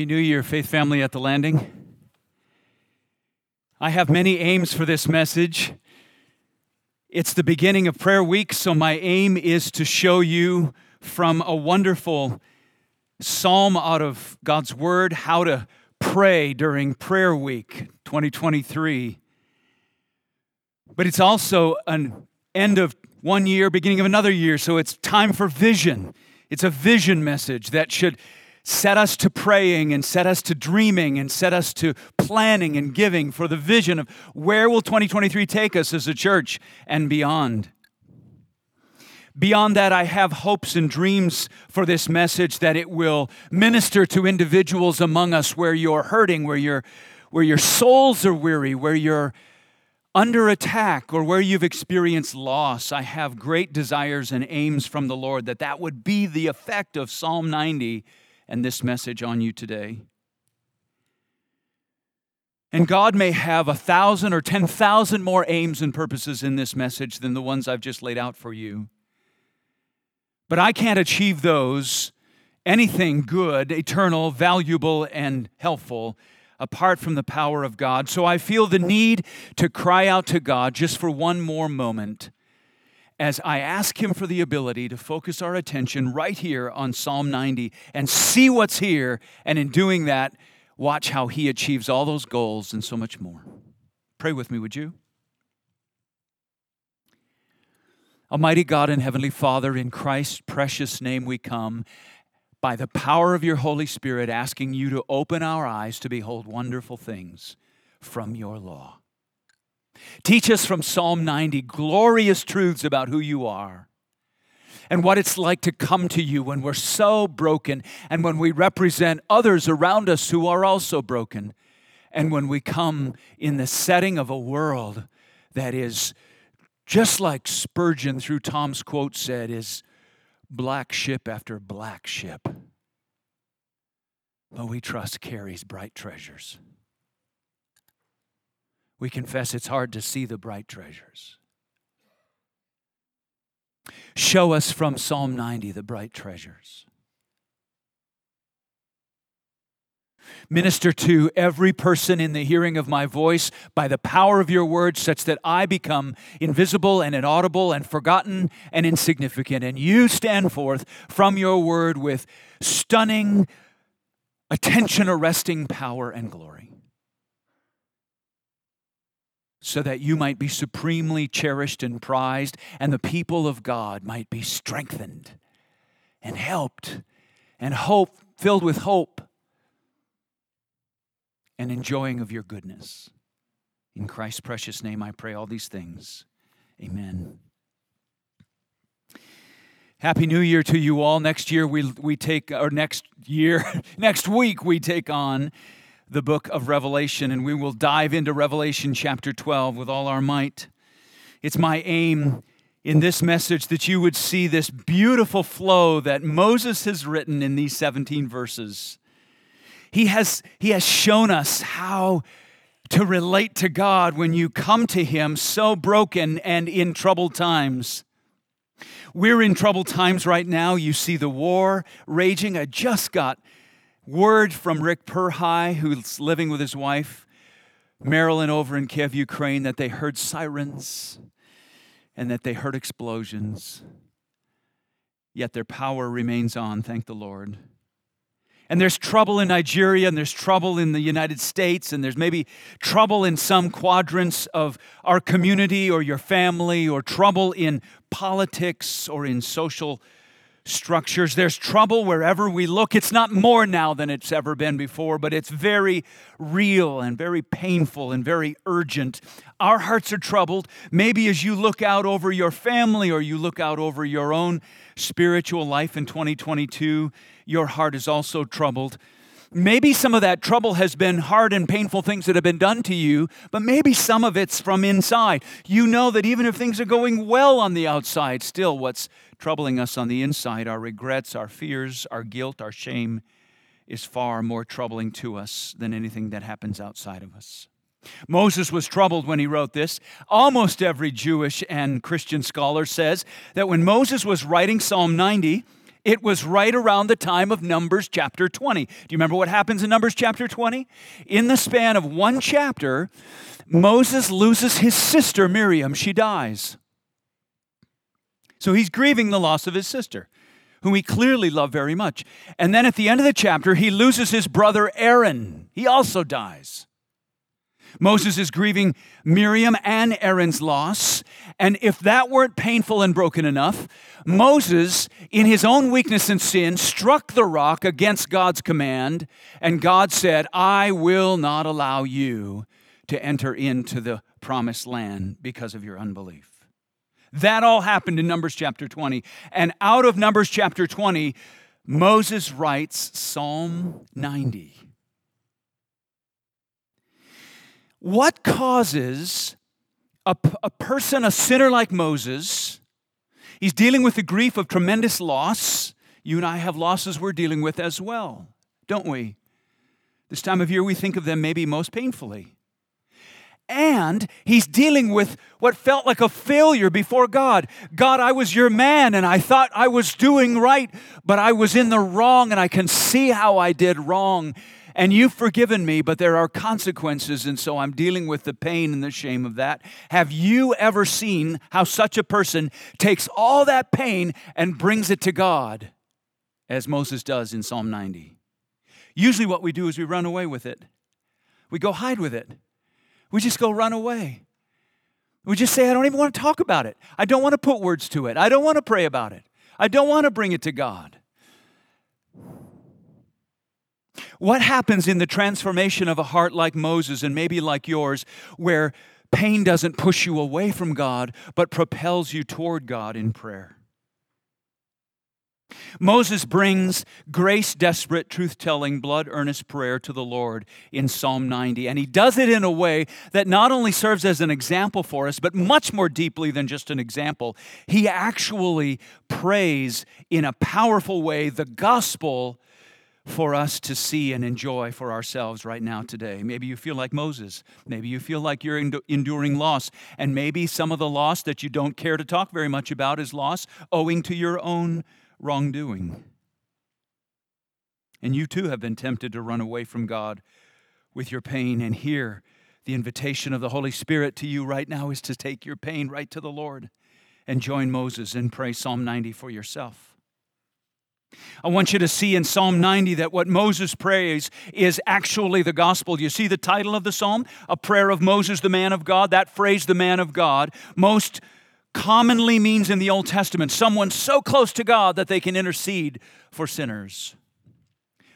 Happy New Year, Faith Family at the Landing. I have many aims for this message. It's the beginning of prayer week, so my aim is to show you from a wonderful psalm out of God's Word how to pray during prayer week 2023. But it's also an end of one year, beginning of another year, so it's time for vision. It's a vision message that should set us to praying and set us to dreaming and set us to planning and giving for the vision of where will 2023 take us as a church and beyond. Beyond that, I have hopes and dreams for this message that it will minister to individuals among us where you're hurting, where, you where your souls are weary, where you're under attack, or where you've experienced loss. I have great desires and aims from the Lord that that would be the effect of Psalm 90 and this message on you today. And God may have a thousand or ten thousand more aims and purposes in this message than the ones I've just laid out for you. But I can't achieve those, anything good, eternal, valuable, and helpful, apart from the power of God. So I feel the need to cry out to God just for one more moment as I ask Him for the ability to focus our attention right here on Psalm 90 and see what's here, and in doing that, watch how He achieves all those goals and so much more. Pray with me, would you? Almighty God and Heavenly Father, in Christ's precious name we come by the power of your Holy Spirit, asking you to open our eyes to behold wonderful things from your law. Teach us from Psalm 90 glorious truths about who you are and what it's like to come to you when we're so broken and when we represent others around us who are also broken. And when we come in the setting of a world that is just like Spurgeon, through Tom's quote, said, is black ship after black ship. But we trust carries bright treasures we confess it's hard to see the bright treasures. Show us from Psalm 90 the bright treasures. Minister to every person in the hearing of my voice by the power of your word, such that I become invisible and inaudible and forgotten and insignificant. And you stand forth from your word with stunning, attention arresting power and glory so that you might be supremely cherished and prized, and the people of God might be strengthened and helped and hope filled with hope and enjoying of your goodness. In Christ's precious name, I pray all these things. Amen. Happy New Year to you all. Next year we, we take, or next year, next week we take on the book of Revelation, and we will dive into Revelation chapter 12 with all our might. It's my aim in this message that you would see this beautiful flow that Moses has written in these 17 verses. He has, he has shown us how to relate to God when you come to Him so broken and in troubled times. We're in troubled times right now. You see the war raging. I just got word from Rick Perhai, who's living with his wife, Marilyn, over in Kiev, Ukraine, that they heard sirens and that they heard explosions. Yet their power remains on, thank the Lord. And there's trouble in Nigeria, and there's trouble in the United States, and there's maybe trouble in some quadrants of our community or your family, or trouble in politics or in social structures. There's trouble wherever we look. It's not more now than it's ever been before, but it's very real and very painful and very urgent. Our hearts are troubled. Maybe as you look out over your family or you look out over your own spiritual life in 2022, your heart is also troubled. Maybe some of that trouble has been hard and painful things that have been done to you, but maybe some of it's from inside. You know that even if things are going well on the outside, still what's troubling us on the inside, our regrets, our fears, our guilt, our shame, is far more troubling to us than anything that happens outside of us. Moses was troubled when he wrote this. Almost every Jewish and Christian scholar says that when Moses was writing Psalm 90, It was right around the time of Numbers chapter 20. Do you remember what happens in Numbers chapter 20? In the span of one chapter, Moses loses his sister Miriam. She dies. So he's grieving the loss of his sister, whom he clearly loved very much. And then at the end of the chapter, he loses his brother Aaron. He also dies. Moses is grieving Miriam and Aaron's loss. And if that weren't painful and broken enough, Moses, in his own weakness and sin, struck the rock against God's command. And God said, I will not allow you to enter into the promised land because of your unbelief. That all happened in Numbers chapter 20. And out of Numbers chapter 20, Moses writes Psalm 90. What causes a, a person, a sinner like Moses, he's dealing with the grief of tremendous loss. You and I have losses we're dealing with as well, don't we? This time of year, we think of them maybe most painfully. And he's dealing with what felt like a failure before God. God, I was your man and I thought I was doing right, but I was in the wrong and I can see how I did wrong and you've forgiven me, but there are consequences, and so I'm dealing with the pain and the shame of that. Have you ever seen how such a person takes all that pain and brings it to God, as Moses does in Psalm 90? Usually, what we do is we run away with it, we go hide with it, we just go run away. We just say, I don't even want to talk about it. I don't want to put words to it. I don't want to pray about it. I don't want to bring it to God. What happens in the transformation of a heart like Moses and maybe like yours, where pain doesn't push you away from God, but propels you toward God in prayer? Moses brings grace desperate, truth telling, blood earnest prayer to the Lord in Psalm 90. And he does it in a way that not only serves as an example for us, but much more deeply than just an example. He actually prays in a powerful way the gospel for us to see and enjoy for ourselves right now today. Maybe you feel like Moses. Maybe you feel like you're enduring loss. And maybe some of the loss that you don't care to talk very much about is loss owing to your own wrongdoing. And you too have been tempted to run away from God with your pain. And here, the invitation of the Holy Spirit to you right now is to take your pain right to the Lord and join Moses and pray Psalm 90 for yourself. I want you to see in Psalm 90 that what Moses prays is actually the gospel. You see the title of the psalm? A prayer of Moses, the man of God. That phrase, the man of God, most commonly means in the Old Testament someone so close to God that they can intercede for sinners.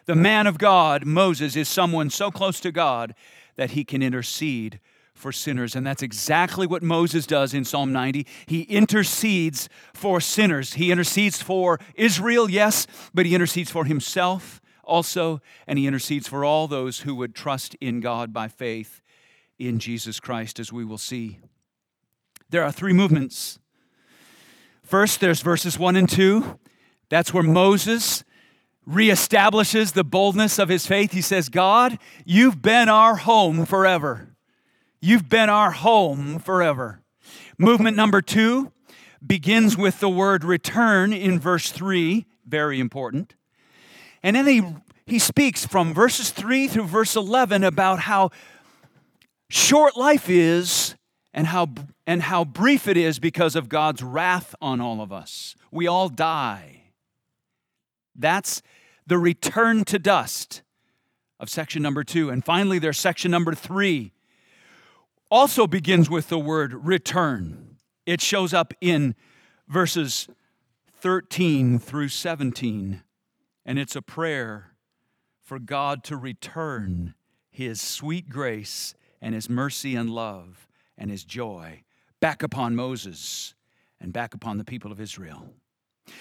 The man of God, Moses, is someone so close to God that he can intercede for sinners. And that's exactly what Moses does in Psalm 90. He intercedes for sinners. He intercedes for Israel, yes, but he intercedes for himself also, and he intercedes for all those who would trust in God by faith in Jesus Christ, as we will see. There are three movements. First, there's verses 1 and 2. That's where Moses reestablishes the boldness of his faith. He says, God, you've been our home forever. You've been our home forever. Movement number two begins with the word return in verse 3, very important. And then he, he speaks from verses 3 through verse 11 about how short life is and how, and how brief it is because of God's wrath on all of us. We all die. That's the return to dust of section number two. And finally, there's section number three also begins with the word return. It shows up in verses 13 through 17, and it's a prayer for God to return his sweet grace and his mercy and love and his joy back upon Moses and back upon the people of Israel.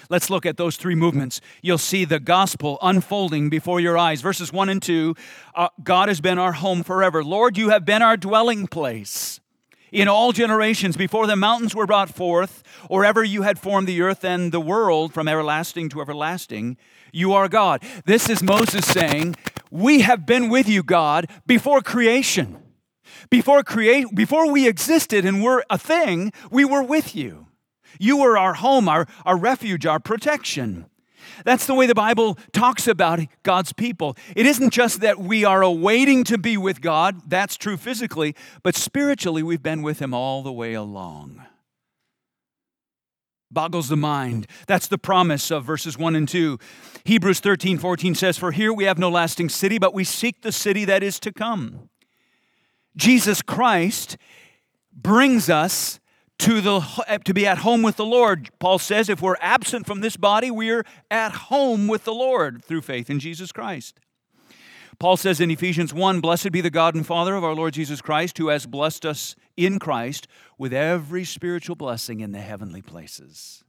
Let's look at those three movements. You'll see the gospel unfolding before your eyes. Verses 1 and 2 uh, God has been our home forever. Lord, you have been our dwelling place. In all generations, before the mountains were brought forth, or ever you had formed the earth and the world from everlasting to everlasting, you are God. This is Moses saying, We have been with you, God, before creation. Before, create, before we existed and were a thing, we were with you. You are our home, our, our refuge, our protection. That's the way the Bible talks about God's people. It isn't just that we are awaiting to be with God, that's true physically, but spiritually we've been with Him all the way along. Boggles the mind. That's the promise of verses 1 and 2. Hebrews 13, 14 says, For here we have no lasting city, but we seek the city that is to come. Jesus Christ brings us to, the, eh, to be at home with the Lord. Paul says if we're absent from this body, we're at home with the Lord through faith in Jesus Christ. Paul says in Ephesians 1 Blessed be the God and Father of our Lord Jesus Christ, who has blessed us in Christ with every spiritual blessing in the heavenly places.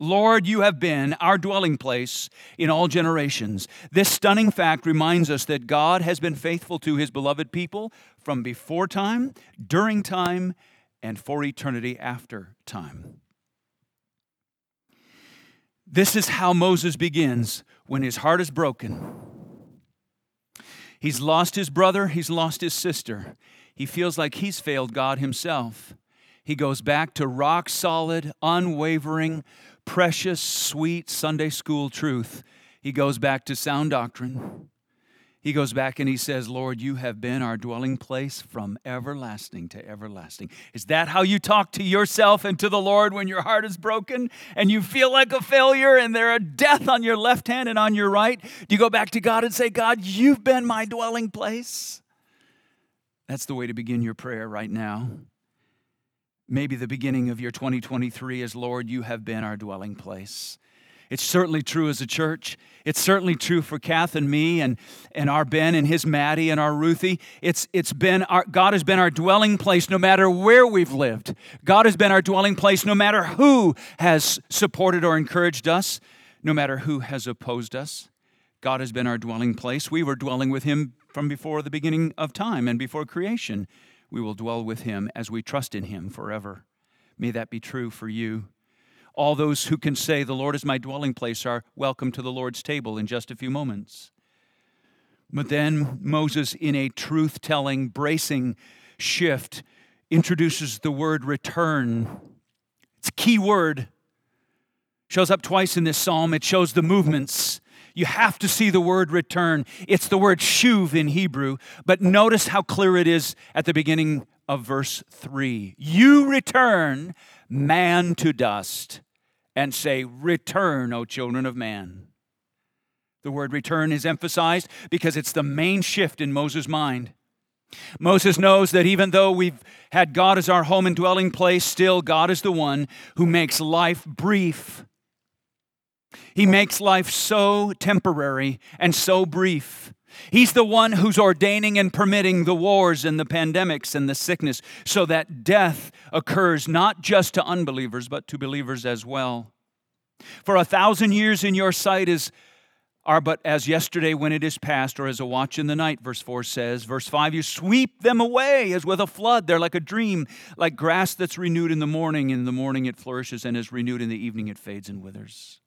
Lord, you have been our dwelling place in all generations. This stunning fact reminds us that God has been faithful to his beloved people from before time, during time, and for eternity after time. This is how Moses begins when his heart is broken. He's lost his brother, he's lost his sister. He feels like he's failed God himself. He goes back to rock solid, unwavering, precious, sweet Sunday school truth. He goes back to sound doctrine. He goes back and he says, Lord, you have been our dwelling place from everlasting to everlasting. Is that how you talk to yourself and to the Lord when your heart is broken and you feel like a failure and there are death on your left hand and on your right? Do you go back to God and say, God, you've been my dwelling place? That's the way to begin your prayer right now. Maybe the beginning of your 2023 is, Lord, you have been our dwelling place. It's certainly true as a church. It's certainly true for Kath and me and, and our Ben and his Maddie and our Ruthie. It's, it's been our, God has been our dwelling place no matter where we've lived. God has been our dwelling place no matter who has supported or encouraged us, no matter who has opposed us. God has been our dwelling place. We were dwelling with him from before the beginning of time and before creation. We will dwell with him as we trust in him forever. May that be true for you. All those who can say, The Lord is my dwelling place, are welcome to the Lord's table in just a few moments. But then Moses, in a truth telling, bracing shift, introduces the word return. It's a key word. Shows up twice in this psalm. It shows the movements. You have to see the word return. It's the word shuv in Hebrew, but notice how clear it is at the beginning of verse 3. You return man to dust, and say, Return, O children of man. The word return is emphasized because it's the main shift in Moses' mind. Moses knows that even though we've had God as our home and dwelling place, still God is the one who makes life brief. He makes life so temporary and so brief. He's the one who's ordaining and permitting the wars and the pandemics and the sickness so that death occurs not just to unbelievers, but to believers as well. For a thousand years in your sight is are but as yesterday when it is past, or as a watch in the night, verse 4 says. Verse 5, you sweep them away as with a flood. They're like a dream, like grass that's renewed in the morning. In the morning it flourishes, and is renewed in the evening it fades and withers.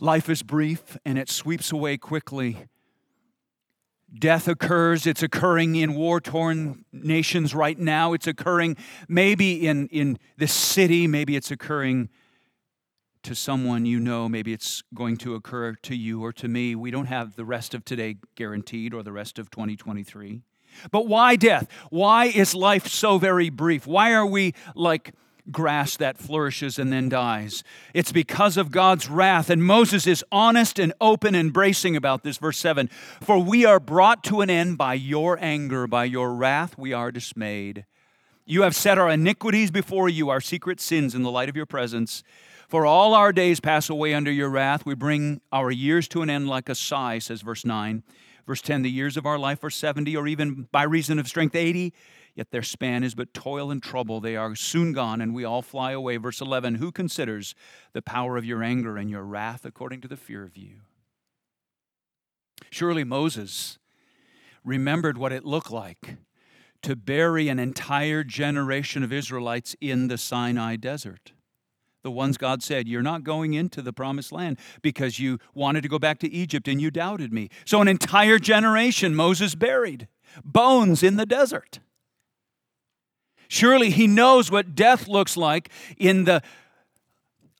Life is brief and it sweeps away quickly. Death occurs. It's occurring in war torn nations right now. It's occurring maybe in, in this city. Maybe it's occurring to someone you know. Maybe it's going to occur to you or to me. We don't have the rest of today guaranteed or the rest of 2023. But why death? Why is life so very brief? Why are we like grass that flourishes and then dies. It's because of God's wrath. And Moses is honest and open and bracing about this. Verse 7 For we are brought to an end by your anger, by your wrath, we are dismayed. You have set our iniquities before you, our secret sins in the light of your presence. For all our days pass away under your wrath. We bring our years to an end like a sigh, says verse 9. Verse 10 The years of our life are 70, or even by reason of strength, 80. Yet their span is but toil and trouble. They are soon gone, and we all fly away. Verse 11 Who considers the power of your anger and your wrath according to the fear of you? Surely Moses remembered what it looked like to bury an entire generation of Israelites in the Sinai desert. The ones God said, You're not going into the promised land because you wanted to go back to Egypt and you doubted me. So, an entire generation Moses buried, bones in the desert. Surely he knows what death looks like in the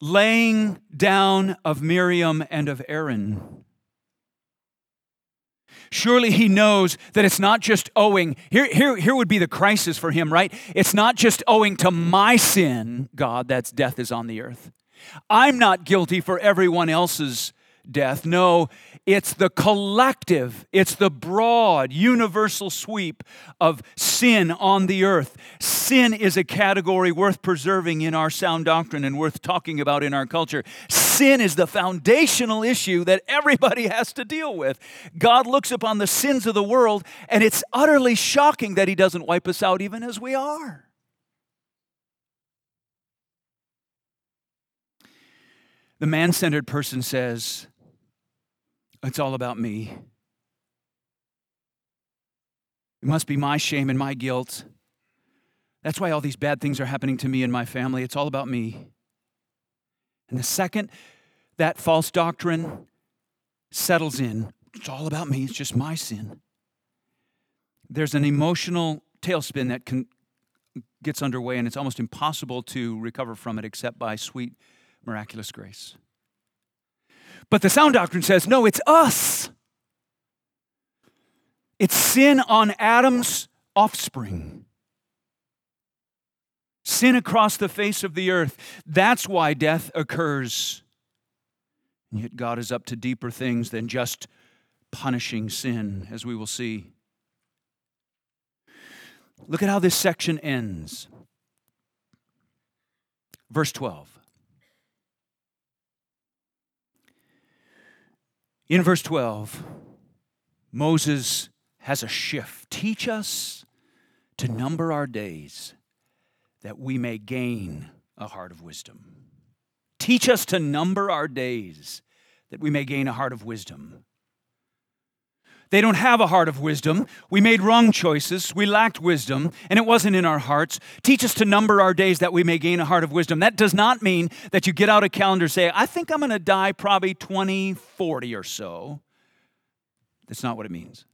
laying down of Miriam and of Aaron. Surely he knows that it's not just owing, here, here, here would be the crisis for him, right? It's not just owing to my sin, God, that's death is on the earth. I'm not guilty for everyone else's death. No, it's the collective, it's the broad, universal sweep of sin on the earth. Sin is a category worth preserving in our sound doctrine and worth talking about in our culture. Sin is the foundational issue that everybody has to deal with. God looks upon the sins of the world, and it's utterly shocking that He doesn't wipe us out even as we are. The man centered person says, it's all about me. It must be my shame and my guilt. That's why all these bad things are happening to me and my family. It's all about me. And the second that false doctrine settles in, it's all about me, it's just my sin. There's an emotional tailspin that can, gets underway, and it's almost impossible to recover from it except by sweet, miraculous grace. But the sound doctrine says no, it's us. It's sin on Adam's offspring. Sin across the face of the earth. That's why death occurs. And yet God is up to deeper things than just punishing sin, as we will see. Look at how this section ends. Verse 12. In verse 12, Moses has a shift. Teach us to number our days that we may gain a heart of wisdom. Teach us to number our days that we may gain a heart of wisdom. They don't have a heart of wisdom. We made wrong choices. We lacked wisdom, and it wasn't in our hearts. Teach us to number our days that we may gain a heart of wisdom. That does not mean that you get out a calendar and say, I think I'm going to die probably 2040 or so. That's not what it means.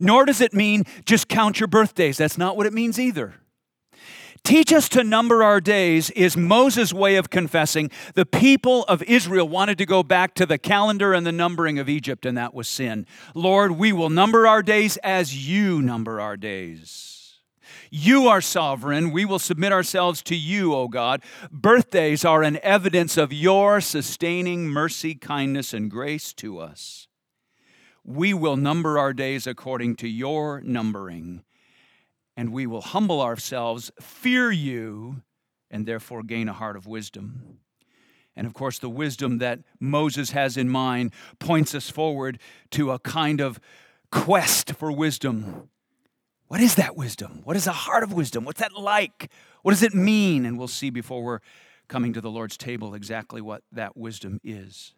Nor does it mean just count your birthdays. That's not what it means either. Teach us to number our days is Moses' way of confessing the people of Israel wanted to go back to the calendar and the numbering of Egypt, and that was sin. Lord, we will number our days as you number our days. You are sovereign. We will submit ourselves to you, O God. Birthdays are an evidence of your sustaining mercy, kindness, and grace to us. We will number our days according to your numbering and we will humble ourselves, fear you, and therefore gain a heart of wisdom. And of course, the wisdom that Moses has in mind points us forward to a kind of quest for wisdom. What is that wisdom? What is a heart of wisdom? What's that like? What does it mean? And we'll see before we're coming to the Lord's table exactly what that wisdom is.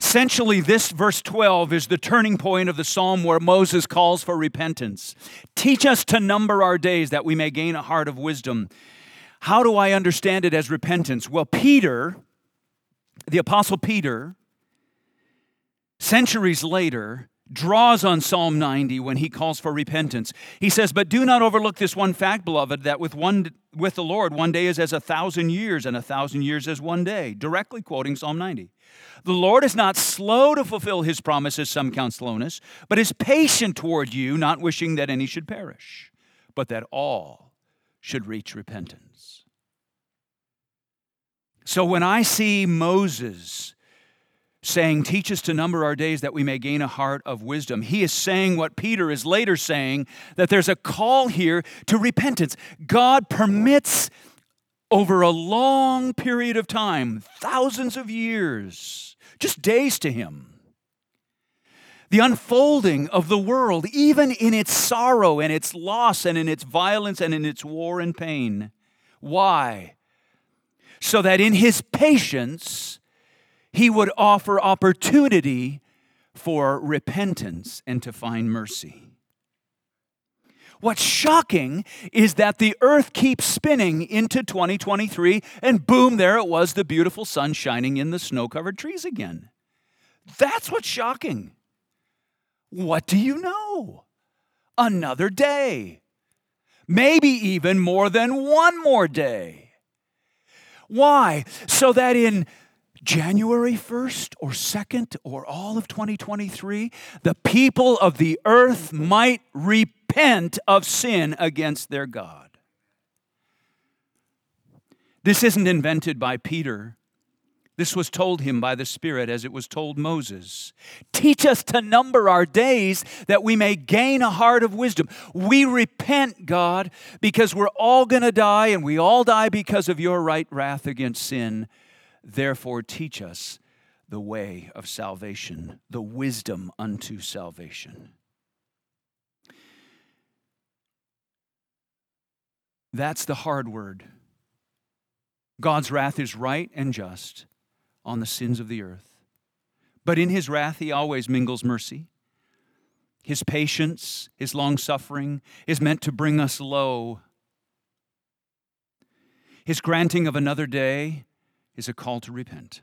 Essentially, this verse 12 is the turning point of the psalm where Moses calls for repentance. Teach us to number our days that we may gain a heart of wisdom. How do I understand it as repentance? Well, Peter, the Apostle Peter, centuries later, draws on Psalm 90 when he calls for repentance. He says, But do not overlook this one fact, beloved, that with, one, with the Lord, one day is as a thousand years, and a thousand years as one day. Directly quoting Psalm 90. The Lord is not slow to fulfill his promises, some count slowness, but is patient toward you, not wishing that any should perish, but that all should reach repentance. So when I see Moses saying, Teach us to number our days that we may gain a heart of wisdom. He is saying what Peter is later saying that there's a call here to repentance. God permits over a long period of time, thousands of years, just days to him. The unfolding of the world, even in its sorrow and its loss and in its violence and in its war and pain. Why? So that in his patience, he would offer opportunity for repentance and to find mercy. What's shocking is that the earth keeps spinning into 2023, and boom, there it was, the beautiful sun shining in the snow covered trees again. That's what's shocking. What do you know? Another day. Maybe even more than one more day. Why? So that in January 1st or 2nd or all of 2023, the people of the earth might repent of sin against their God. This isn't invented by Peter. This was told him by the Spirit as it was told Moses. Teach us to number our days that we may gain a heart of wisdom. We repent, God, because we're all going to die and we all die because of your right wrath against sin. Therefore, teach us the way of salvation, the wisdom unto salvation. That's the hard word. God's wrath is right and just on the sins of the earth. But in his wrath, he always mingles mercy. His patience, his long suffering is meant to bring us low. His granting of another day is a call to repent.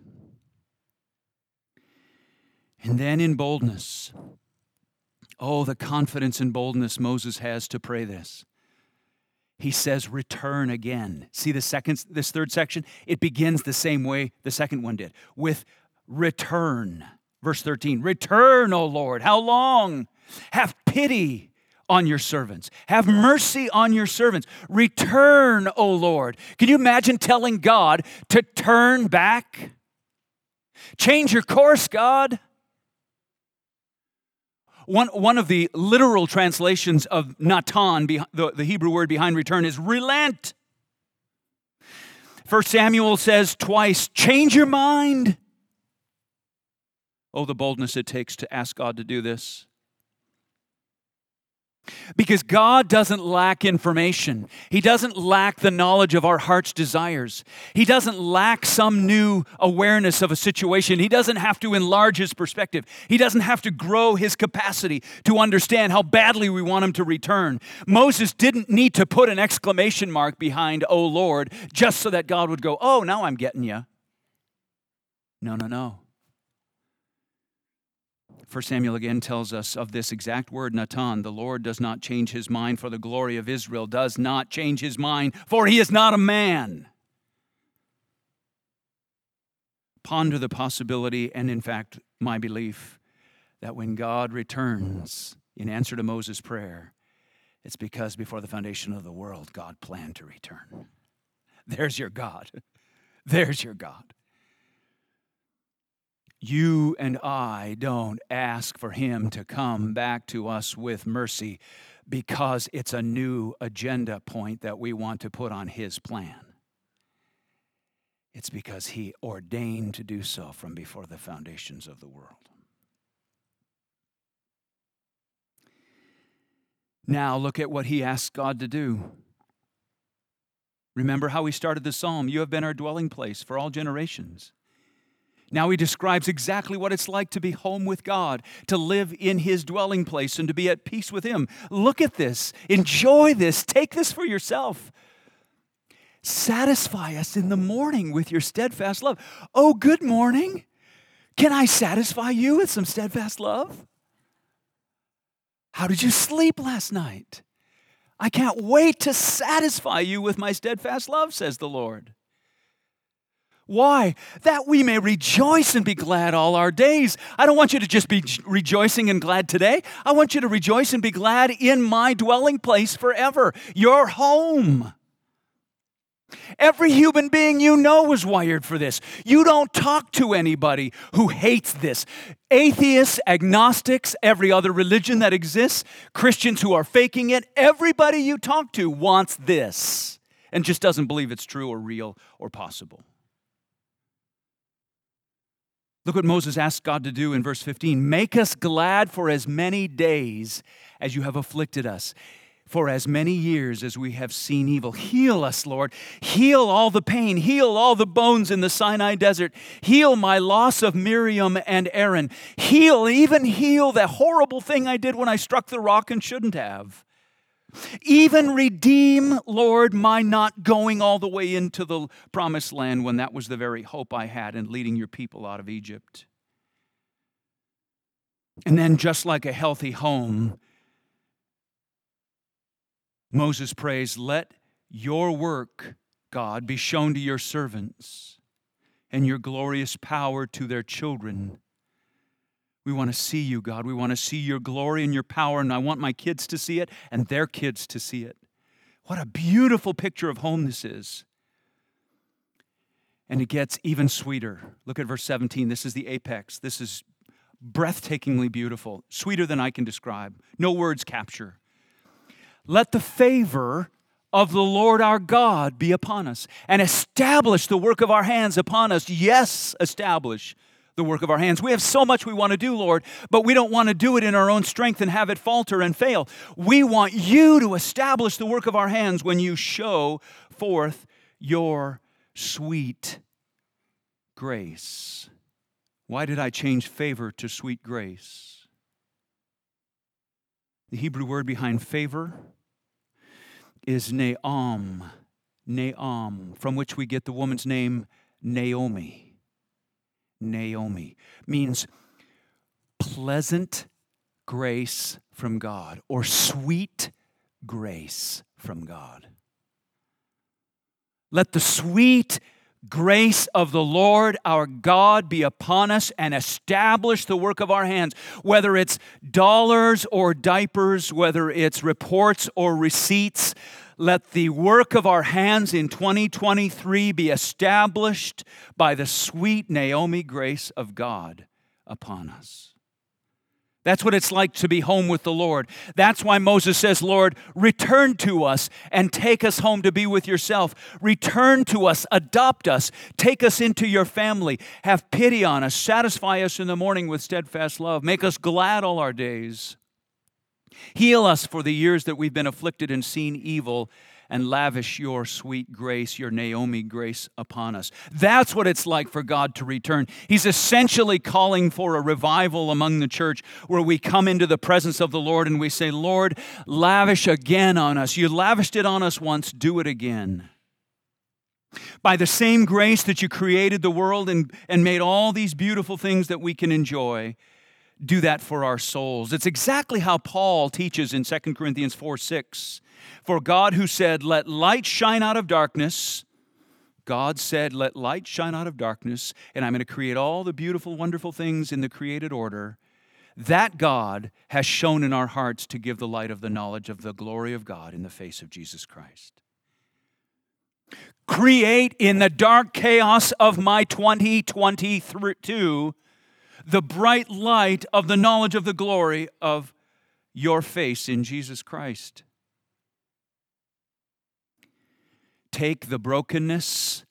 And then in boldness, oh, the confidence and boldness Moses has to pray this. He says return again. See the second this third section? It begins the same way the second one did with return. Verse 13 return o lord. How long? Have pity on your servants have mercy on your servants return o lord can you imagine telling god to turn back change your course god one, one of the literal translations of nacham, the, the Hebrew word behind return, is relent. First Samuel says twice, change your mind. Oh, the boldness it takes to ask God to do this. Because God doesn't lack information. He doesn't lack the knowledge of our heart's desires. He doesn't lack some new awareness of a situation. He doesn't have to enlarge his perspective. He doesn't have to grow his capacity to understand how badly we want him to return. Moses didn't need to put an exclamation mark behind, oh Lord, just so that God would go, oh, now I'm getting you. No, no, no. 1 Samuel again tells us of this exact word, Nacham. The Lord does not change his mind, for the glory of Israel does not change his mind, for he is not a man. Ponder the possibility, and in fact, my belief, that when God returns in answer to Moses' prayer, it's because before the foundation of the world, God planned to return. There's your God. There's your God you and I don't ask for Him to come back to us with mercy because it's a new agenda point that we want to put on His plan. It's because He ordained to do so from before the foundations of the world. Now, look at what He asks God to do. Remember how we started the psalm You have been our dwelling place for all generations. Now he describes exactly what it's like to be home with God, to live in his dwelling place, and to be at peace with him. Look at this. Enjoy this. Take this for yourself. Satisfy us in the morning with your steadfast love. Oh, good morning. Can I satisfy you with some steadfast love? How did you sleep last night? I can't wait to satisfy you with my steadfast love, says the Lord. Why? That we may rejoice and be glad all our days. I don't want you to just be rejoicing and glad today. I want you to rejoice and be glad in my dwelling place forever, your home. Every human being you know is wired for this. You don't talk to anybody who hates this. Atheists, agnostics, every other religion that exists, Christians who are faking it, everybody you talk to wants this and just doesn't believe it's true or real or possible. Look what Moses asked God to do in verse 15 Make us glad for as many days as you have afflicted us, for as many years as we have seen evil. Heal us, Lord. Heal all the pain. Heal all the bones in the Sinai desert. Heal my loss of Miriam and Aaron. Heal, even heal that horrible thing I did when I struck the rock and shouldn't have. Even redeem, Lord, my not going all the way into the promised land when that was the very hope I had in leading your people out of Egypt. And then, just like a healthy home, Moses prays, Let your work God, be shown to your servants and your glorious power to their children. We want to see you, God. We want to see your glory and your power, and I want my kids to see it and their kids to see it. What a beautiful picture of home this is. And it gets even sweeter. Look at verse 17. This is the apex. This is breathtakingly beautiful, sweeter than I can describe. No words capture. Let the favor of the Lord our God be upon us and establish the work of our hands upon us. Yes, establish the work of our hands. We have so much we want to do, Lord, but we don't want to do it in our own strength and have it falter and fail. We want you to establish the work of our hands when you show forth your sweet grace. Why did I change favor to sweet grace? The Hebrew word behind favor is Naam, Naam, from which we get the woman's name Naomi. Naomi means pleasant grace from God or sweet grace from God. Let the sweet grace of the Lord our God be upon us and establish the work of our hands, whether it's dollars or diapers, whether it's reports or receipts. Let the work of our hands in 2023 be established by the sweet Naomi grace of God upon us. That's what it's like to be home with the Lord. That's why Moses says, Lord, return to us and take us home to be with yourself. Return to us, adopt us, take us into your family. Have pity on us, satisfy us in the morning with steadfast love, make us glad all our days. Heal us for the years that we've been afflicted and seen evil and lavish your sweet grace, your Naomi grace upon us. That's what it's like for God to return. He's essentially calling for a revival among the church where we come into the presence of the Lord and we say, Lord, lavish again on us. You lavished it on us once, do it again. By the same grace that you created the world and, and made all these beautiful things that we can enjoy, do that for our souls. It's exactly how Paul teaches in 2 Corinthians 4 6. For God, who said, Let light shine out of darkness, God said, Let light shine out of darkness, and I'm going to create all the beautiful, wonderful things in the created order. That God has shown in our hearts to give the light of the knowledge of the glory of God in the face of Jesus Christ. Create in the dark chaos of my 2022 the bright light of the knowledge of the glory of your face in Jesus Christ. Take the brokenness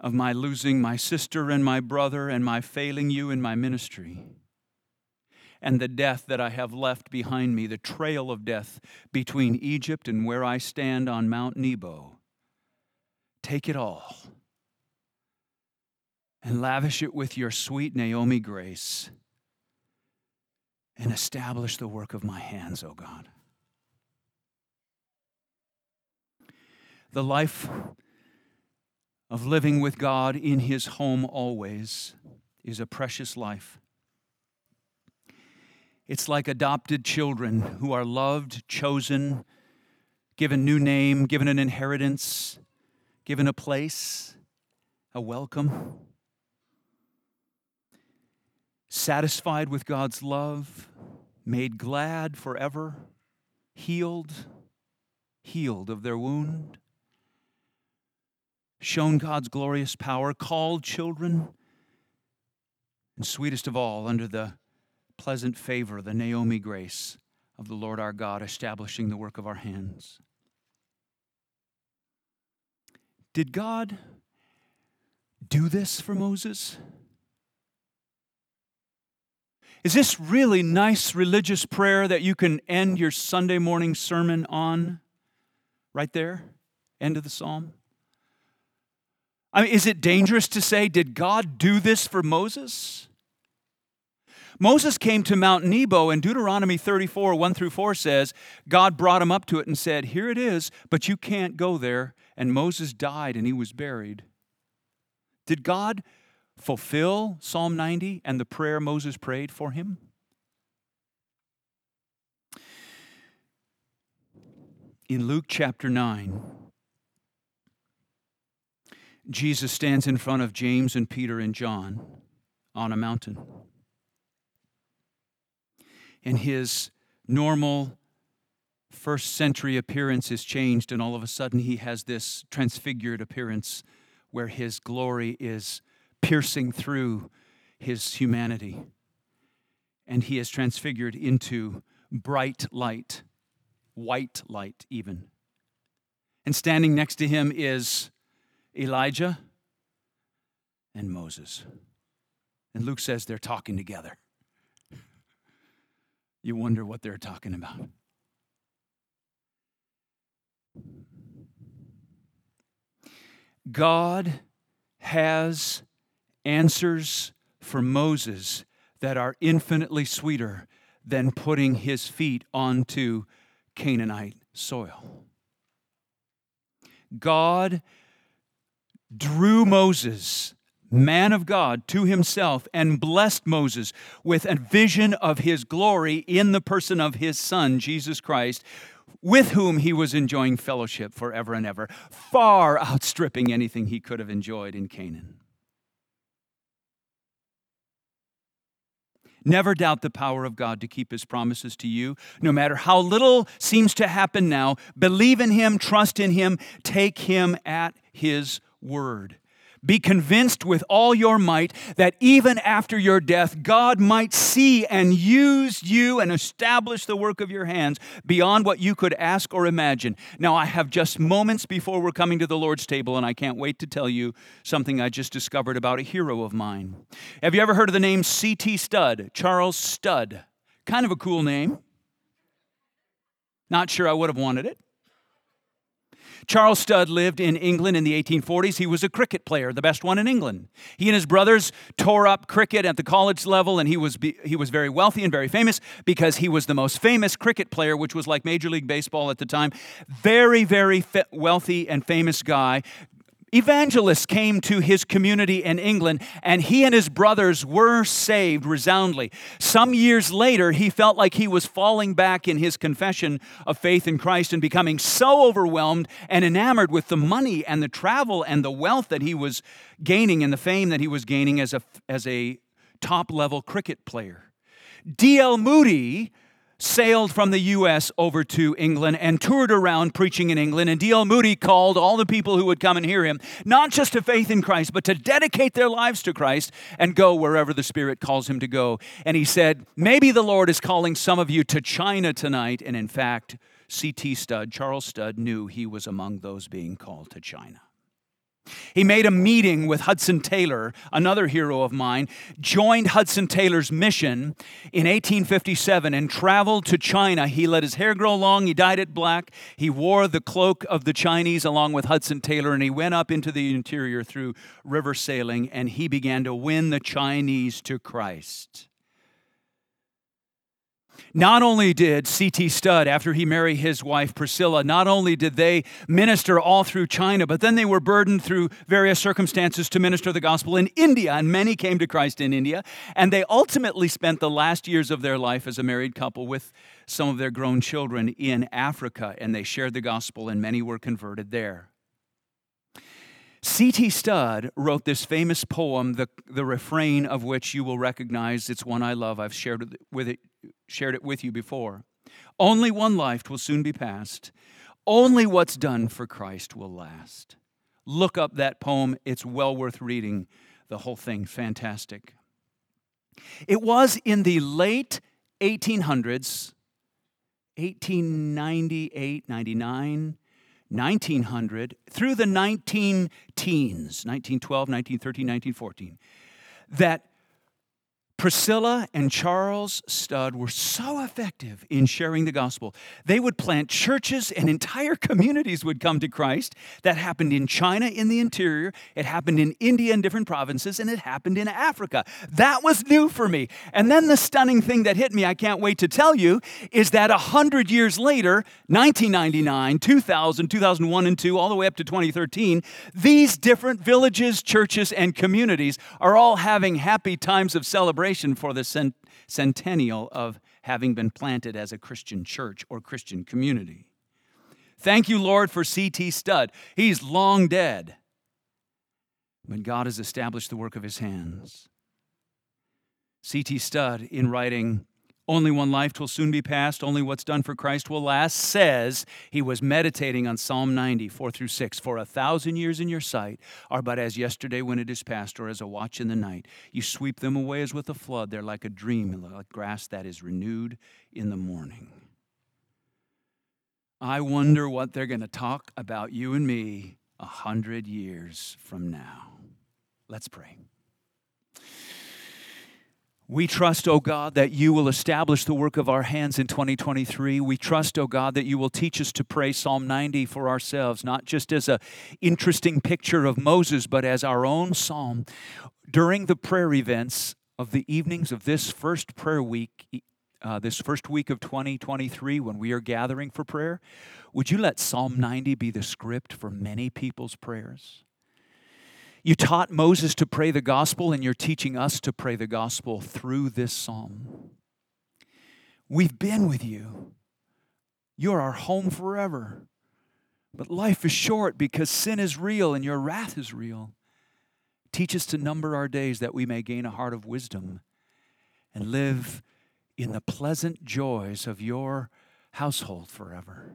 of my losing my sister and my brother and my failing you in my ministry and the death that I have left behind me, the trail of death between Egypt and where I stand on Mount Nebo. Take it all and lavish it with your sweet Naomi grace and establish the work of my hands, O God. The life of living with God in His home always is a precious life. It's like adopted children who are loved, chosen, given new name, given an inheritance, given a place, a welcome satisfied with God's love, made glad forever, healed, healed of their wound, shown God's glorious power, called children, and sweetest of all, under the pleasant favor, the Naomi grace of the Lord our God, establishing the work of our hands. Did God do this for Moses? Is this really nice religious prayer that you can end your Sunday morning sermon on? Right there, end of the psalm. I mean, is it dangerous to say, did God do this for Moses? Moses came to Mount Nebo, and Deuteronomy 34, 1 through 4 says, God brought him up to it and said, Here it is, but you can't go there. And Moses died and he was buried. Did God fulfill Psalm 90 and the prayer Moses prayed for him? In Luke chapter 9, Jesus stands in front of James and Peter and John on a mountain. And his normal first century appearance is changed, and all of a sudden he has this transfigured appearance where his glory is piercing through his humanity. And he is transfigured into bright light, white light, even. And standing next to him is Elijah and Moses. And Luke says they're talking together. You wonder what they're talking about. God has answers for Moses that are infinitely sweeter than putting his feet onto Canaanite soil. God drew Moses, man of God, to himself and blessed Moses with a vision of his glory in the person of his son, Jesus Christ, with whom he was enjoying fellowship forever and ever, far outstripping anything he could have enjoyed in Canaan. Never doubt the power of God to keep his promises to you. No matter how little seems to happen now, believe in him, trust in him, take him at his word. Be convinced with all your might that even after your death, God might see and use you and establish the work of your hands beyond what you could ask or imagine. Now, I have just moments before we're coming to the Lord's table, and I can't wait to tell you something I just discovered about a hero of mine. Have you ever heard of the name C.T. Studd? Charles Studd. Kind of a cool name. Not sure I would have wanted it. Charles Studd lived in England in the 1840s. He was a cricket player, the best one in England. He and his brothers tore up cricket at the college level, and he was, he was very wealthy and very famous because he was the most famous cricket player, which was like Major League Baseball at the time. Very, very wealthy and famous guy evangelists came to his community in England, and he and his brothers were saved resoundly. Some years later, he felt like he was falling back in his confession of faith in Christ and becoming so overwhelmed and enamored with the money and the travel and the wealth that he was gaining and the fame that he was gaining as a, as a top level cricket player. D.L. Moody sailed from the U.S. over to England and toured around preaching in England. And D.L. Moody called all the people who would come and hear him, not just to faith in Christ, but to dedicate their lives to Christ and go wherever the Spirit calls him to go. And he said, Maybe the Lord is calling some of you to China tonight. And in fact, C.T. Studd, Charles Studd, knew he was among those being called to China. He made a meeting with Hudson Taylor, another hero of mine, joined Hudson Taylor's mission in 1857 and traveled to China. He let his hair grow long, he dyed it black, he wore the cloak of the Chinese along with Hudson Taylor, and he went up into the interior through river sailing and he began to win the Chinese to Christ. Not only did C.T. Studd, after he married his wife Priscilla, not only did they minister all through China, but then they were burdened through various circumstances to minister the gospel in India, and many came to Christ in India. And they ultimately spent the last years of their life as a married couple with some of their grown children in Africa, and they shared the gospel, and many were converted there. C.T. Studd wrote this famous poem, the, the refrain of which you will recognize. It's one I love. I've shared it with it, shared it with you before. Only one life will soon be passed. Only what's done for Christ will last. Look up that poem. It's well worth reading. The whole thing, fantastic. It was in the late 1800s, 1898, 99, 1900 through the 19 teens, 1912, 1913, 1914, that Priscilla and Charles Studd were so effective in sharing the gospel. They would plant churches and entire communities would come to Christ. That happened in China in the interior, it happened in India in different provinces, and it happened in Africa. That was new for me. And then the stunning thing that hit me, I can't wait to tell you, is that 100 years later, 1999, 2000, 2001, and 2, all the way up to 2013, these different villages, churches, and communities are all having happy times of celebration celebration for the cent- centennial of having been planted as a Christian church or Christian community. Thank you, Lord, for C.T. Studd. He's long dead. but God has established the work of his hands. C.T. Studd, in writing only one life will soon be passed, only what's done for Christ will last, says he was meditating on Psalm 90, 4 through 6. For a thousand years in your sight are but as yesterday when it is past, or as a watch in the night. You sweep them away as with a flood. They're like a dream, like grass that is renewed in the morning. I wonder what they're going to talk about you and me a hundred years from now. Let's pray. We trust, O oh God, that you will establish the work of our hands in 2023. We trust, O oh God, that you will teach us to pray Psalm 90 for ourselves, not just as an interesting picture of Moses, but as our own psalm. During the prayer events of the evenings of this first prayer week, uh, this first week of 2023, when we are gathering for prayer, would you let Psalm 90 be the script for many people's prayers? You taught Moses to pray the gospel, and you're teaching us to pray the gospel through this psalm. We've been with you. You're our home forever. But life is short because sin is real and your wrath is real. Teach us to number our days that we may gain a heart of wisdom and live in the pleasant joys of your household forever.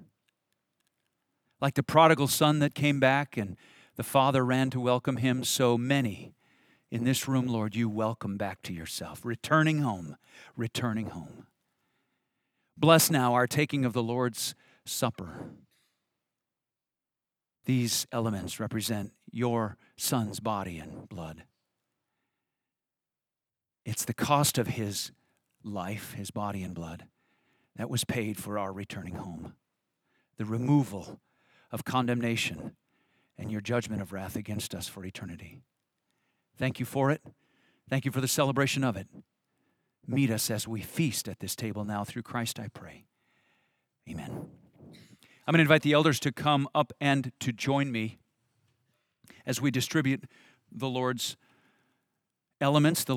Like the prodigal son that came back and the Father ran to welcome him, so many in this room, Lord, you welcome back to yourself, returning home, returning home. Bless now our taking of the Lord's Supper. These elements represent your Son's body and blood. It's the cost of his life, his body and blood, that was paid for our returning home. The removal of condemnation and your judgment of wrath against us for eternity. Thank you for it. Thank you for the celebration of it. Meet us as we feast at this table now through Christ, I pray. Amen. I'm going to invite the elders to come up and to join me as we distribute the Lord's elements. The